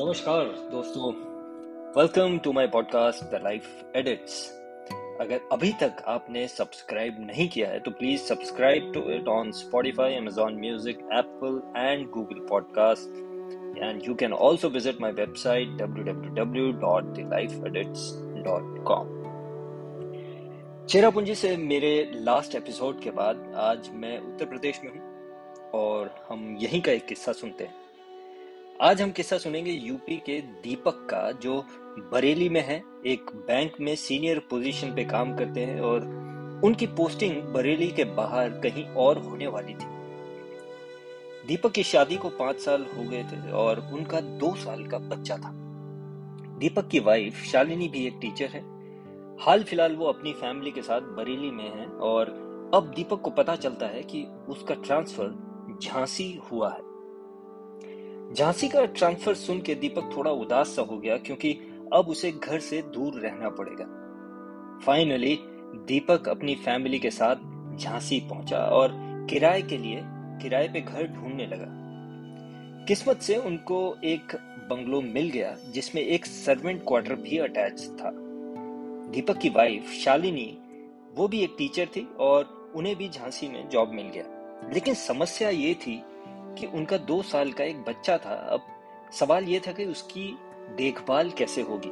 नमस्कार दोस्तों। Welcome to my podcast The Life Edits अगर अभी तक आपने सब्सक्राइब नहीं किया है तो please subscribe to it on Spotify Amazon music Apple and Google podcast and you can also visit my website www.thelifeedits.com Cherrapunji से मेरे लास्ट एपिसोड के बाद आज मैं उत्तर प्रदेश में हूँ और हम यहीं का एक किस्सा सुनते हैं। आज हम किस्सा सुनेंगे यूपी के दीपक का, जो बरेली में है। एक बैंक में सीनियर पोजीशन पे काम करते हैं और उनकी पोस्टिंग बरेली के बाहर कहीं और होने वाली थी। दीपक की शादी को पाँच साल हो गए थे और उनका दो साल का बच्चा था। दीपक की वाइफ शालिनी भी एक टीचर है। हाल फ़िलहाल वो अपनी फैमिली के साथ बरेली में है और अब दीपक को पता चलता है कि उसका ट्रांसफ़र झांसी हुआ है। झांसी का ट्रांसफ़र सुन के दीपक थोड़ा उदास सा हो गया, क्योंकि अब उसे घर से दूर रहना पड़ेगा। फाइनली दीपक अपनी फैमिली के साथ झांसी पहुँचा और किराए के लिए किराए पे घर ढूँढने लगा। किस्मत से उनको एक बंगलो मिल गया, जिसमें एक सर्वेंट क्वार्टर भी अटैच था। दीपक की वाइफ शालिनी वो भी एक टीचर थी और उन्हें भी झांसी में जॉब मिल गया। लेकिन समस्या ये थी कि उनका दो साल का एक बच्चा था, अब सवाल यह था कि उसकी देखभाल कैसे होगी।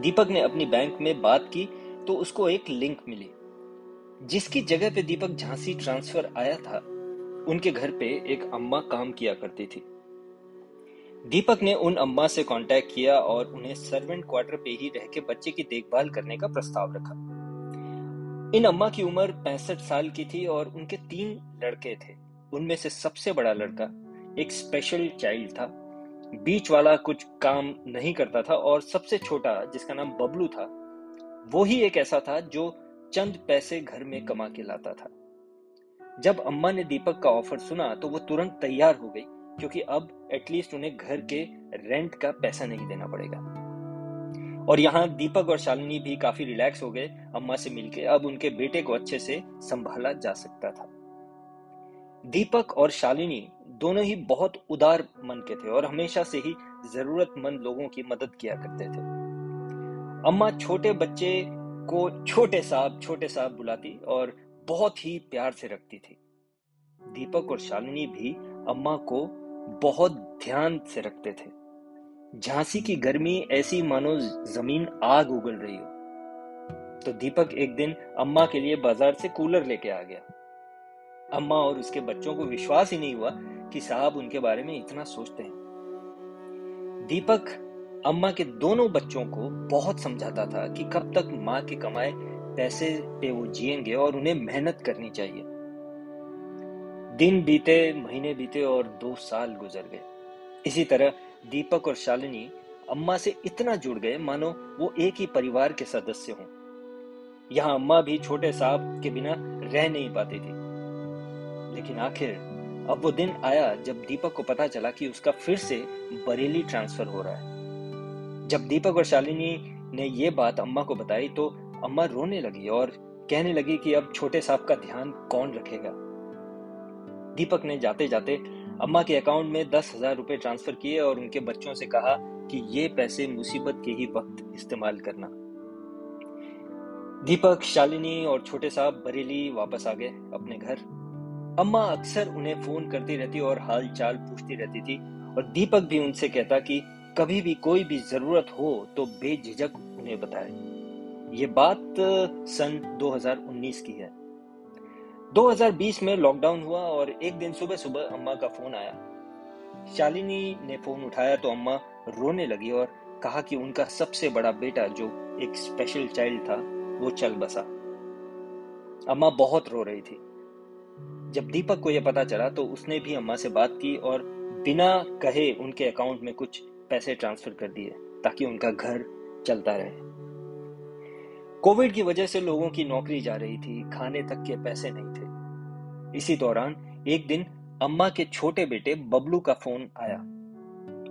दीपक ने अपनी बैंक में बात की तो उसको एक लिंक मिली, जिसकी जगह पे दीपक झांसी ट्रांसफ़र आया था। उनके घर पे एक अम्मा काम किया करती थी। दीपक ने उन अम्मा से कांटेक्ट किया और उन्हें सर्वेंट क्वार्टर पे ही रह के बच्चे की देखभाल करने का प्रस्ताव रखा। इन अम्मा की उम्र पैंसठ साल की थी और उनके तीन लड़के थे। उनमें से सबसे बड़ा लड़का एक स्पेशल चाइल्ड था। बीच वाला कुछ काम नहीं करता था और सबसे छोटा, जिसका नाम बबलू था, वो ही एक ऐसा था जो चंद पैसे घर में कमा के लाता था। जब अम्मा ने दीपक का ऑफ़र सुना तो वो तुरंत तैयार हो गई, क्योंकि अब एटलीस्ट उन्हें घर के रेंट का पैसा नहीं देना पड़ेगा। और यहाँ दीपक और शालिनी भी काफ़ी रिलैक्स हो गए, अम्मा से मिलके। अब उनके बेटे को अच्छे से संभाला जा सकता था। दीपक और शालिनी दोनों ही बहुत उदार मन के थे और हमेशा से ही जरूरतमंद लोगों की मदद किया करते थे। अम्मा छोटे बच्चे को छोटे साहब छोटे साहब बुलाती और बहुत ही प्यार से रखती थी। दीपक और शालिनी भी अम्मा को बहुत ध्यान से रखते थे। झांसी की गर्मी ऐसी मानो ज़मीन आग उगल रही हो। तो दीपक एक दिन अम्मा के लिए बाज़ार से कूलर लेके आ गया। अम्मा और उसके बच्चों को विश्वास ही नहीं हुआ कि साहब उनके बारे में इतना सोचते हैं। दीपक अम्मा के दोनों बच्चों को बहुत समझाता था कि कब तक माँ के कमाए पैसे पे वो जिएँगे और उन्हें मेहनत करनी चाहिए। दिन बीते, महीने बीते और दो साल गुजर गए। इसी तरह दीपक और शालिनी अम्मा से इतना जुड़ गए, मानो वो एक ही परिवार के सदस्य हों। यहाँ अम्मा भी छोटे साहब के बिना रह नहीं पाती थी। लेकिन आखिर, अब वो दिन आया जब दीपक को पता चला कि उसका फिर से बरेली ट्रांसफ़र हो रहा है। जब दीपक और शालिनी ने ये बात अम्मा को बताई तो अम्मा रोने लगी और कहने लगी कि अब छोटे साहब का ध्यान कौन रखेगा। दीपक ने जाते जाते अम्मा के अकाउंट में दस हज़ार रुपए ट्रांसफ़र किए और उनके बच्चों से कहा कि ये पैसे मुसीबत के ही वक्त इस्तेमाल करना। दीपक, शालिनी और छोटे साहब बरेली वापस आ गए अपने घर। अम्मा अक्सर उन्हें फ़ोन करती रहती और हाल चाल पूछती रहती थी और दीपक भी उनसे कहता कि कभी भी कोई भी ज़रूरत हो तो बेझिझक उन्हें बताए। ये बात सन 2019 की है। 2020 में लॉकडाउन हुआ और एक दिन सुबह सुबह अम्मा का फ़ोन आया। शालिनी ने फ़ोन उठाया तो अम्मा रोने लगी और कहा कि उनका सबसे बड़ा बेटा जो एक स्पेशल चाइल्ड था, वो चल बसा। अम्मा बहुत रो रही थी। जब दीपक को यह पता चला तो उसने भी अम्मा से बात की और बिना कहे उनके अकाउंट में कुछ पैसे ट्रांसफ़र कर दिए, ताकि उनका घर चलता रहे। कोविड की वजह से लोगों की नौकरी जा रही थी, खाने तक के पैसे नहीं थे। इसी दौरान, एक दिन अम्मा के छोटे बेटे बबलू का फ़ोन आया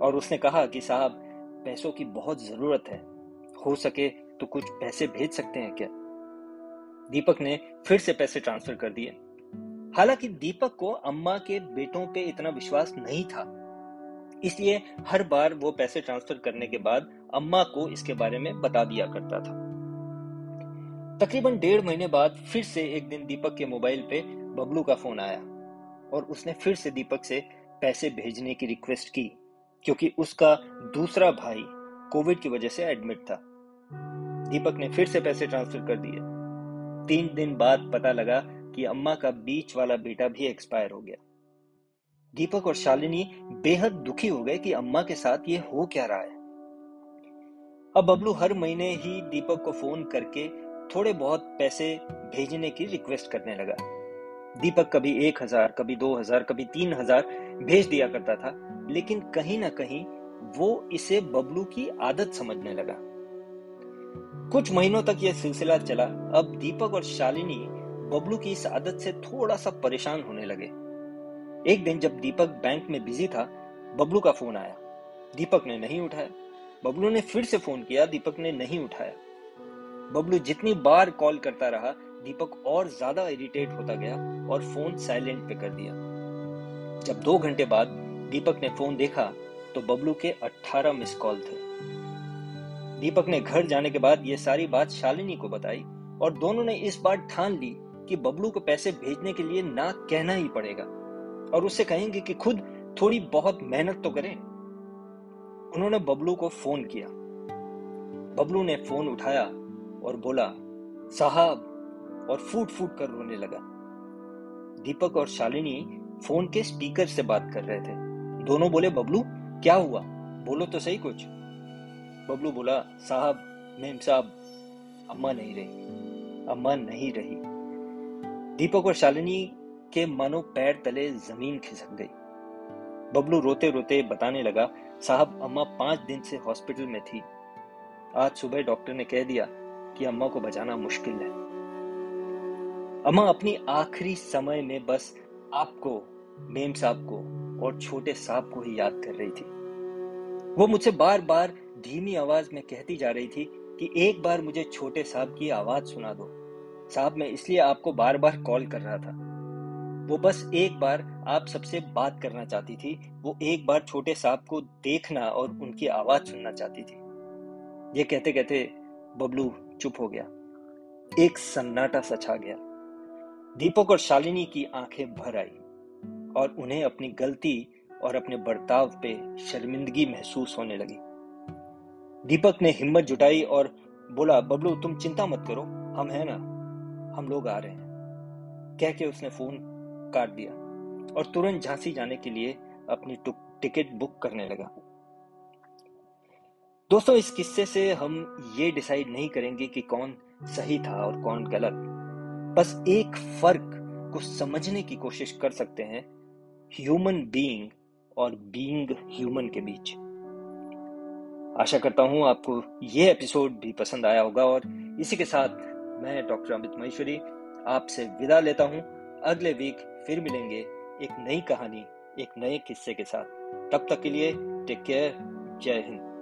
और उसने कहा कि, साहब, पैसों की बहुत ज़रूरत है। हो सके तो कुछ पैसे भेज सकते हैं क्या? दीपक ने फिर से पैसे ट्रांसफ़र कर दिए। हालाँकि दीपक को अम्मा के बेटों पे इतना विश्वास नहीं था। इसलिए हर बार वो पैसे ट्रांसफ़र करने के बाद अम्मा को इसके बारे में बता दिया करता था। तकरीबन डेढ़ महीने बाद फिर से एक दिन दीपक के मोबाइल पे बबलू का फ़ोन आया और उसने फिर से दीपक से पैसे भेजने की रिक्वेस्ट की, क्योंकि उसका दूसरा भाई कोविड की वजह से एडमिट था। दीपक ने फिर से पैसे ट्रांसफ़र कर दिए। तीन दिन बाद पता लगा कि अम्मा का बीच वाला बेटा भी एक्सपायर हो गया। दीपक और शालिनी बेहद दुखी हो गए कि अम्मा के साथ ये हो क्या रहा है। अब बबलू हर महीने ही दीपक को फ़ोन करके थोड़े बहुत पैसे भेजने की रिक्वेस्ट करने लगा। दीपक कभी एक हज़ार, कभी दो हज़ार, कभी तीन हज़ार भेज दिया करता था, लेकिन कहीं ना कहीं वो इसे बबलू की आदत समझने लगा। कुछ महीनों तक यह सिलसिला चला। अब दीपक और शालिनी बबलू की इस आदत से थोड़ा सा परेशान होने लगे। एक दिन जब दीपक बैंक में बिज़ी था, बबलू का फ़ोन आया। दीपक ने नहीं उठाया। बबलू ने फिर से फ़ोन किया, दीपक ने नहीं उठाया। बबलू जितनी बार कॉल करता रहा, दीपक और ज़्यादा इरिटेट होता गया और फ़ोन साइलेंट पे कर दिया। जब दो घंटे बाद दीपक ने फ़ोन देखा तो बबलू के 18 मिस कॉल थे। दीपक ने घर जाने के बाद यह सारी बात शालिनी को बताई और दोनों ने इस बार ठान ली कि बबलू को पैसे भेजने के लिए ना कहना ही पड़ेगा। और उससे कहेंगे कि खुद थोड़ी बहुत मेहनत तो करें। उन्होंने बबलू को फ़ोन किया। बबलू ने फ़ोन उठाया और बोला, साहब, और फूट फूट कर रोने लगा। दीपक और शालिनी फ़ोन के स्पीकर से बात कर रहे थे। दोनों बोले, बबलू, क्या हुआ? बोलो तो सही कुछ। बबलू बोला, साहब, मेम साहब, अम्मा नहीं रही। अम्मा नहीं रही। दीपक और शालिनी के मानो पैर तले ज़मीन खिसक गई। बबलू रोते रोते बताने लगा, साहब, अम्मा पाँच दिन से हॉस्पिटल में थी। आज सुबह डॉक्टर ने कह दिया कि अम्मा को बचाना मुश्किल है। अम्मा, अपनी आखिरी समय में बस आपको, मेम साहब को और छोटे साहब को ही याद कर रही थी। वो मुझसे बार बार धीमी आवाज़ में कहती जा रही थी कि एक बार मुझे छोटे साहब की आवाज़ सुना दो। साहब, मैं इसलिए आपको बार बार कॉल कर रहा था। वो बस एक बार आप सबसे बात करना चाहती थी, वो एक बार छोटे साहब को देखना और उनकी आवाज़ सुनना चाहती थी। ये कहते कहते बबलू चुप हो गया। एक सन्नाटा सा छा गया। दीपक और शालिनी की आँखें भर आई और उन्हें अपनी गलती और अपने बर्ताव पे शर्मिंदगी महसूस होने लगी। दीपक ने हिम्मत जुटाई और बोला, बबलू, तुम चिंता मत करो, हम हैं ना? हम लोग आ रहे हैं। कह के उसने फ़ोन काट दिया और तुरंत झांसी जाने के लिए अपनी टिकट बुक करने लगा। दोस्तों, इस किस्से से हम ये डिसाइड नहीं करेंगे कि कौन सही था और कौन गलत। बस एक फ़र्क को समझने की कोशिश कर सकते हैं ह्यूमन बीइंग और बीइंग ह्यूमन के बीच। आशा करता हूँ आपको यह एपिसोड भी पसंद आया होगा और इसी के साथ मैं डॉक्टर अमित महेश्वरी आपसे विदा लेता हूँ। अगले वीक फिर मिलेंगे एक नई कहानी, एक नए किस्से के साथ। तब तक के लिए टेक केयर जय हिंद।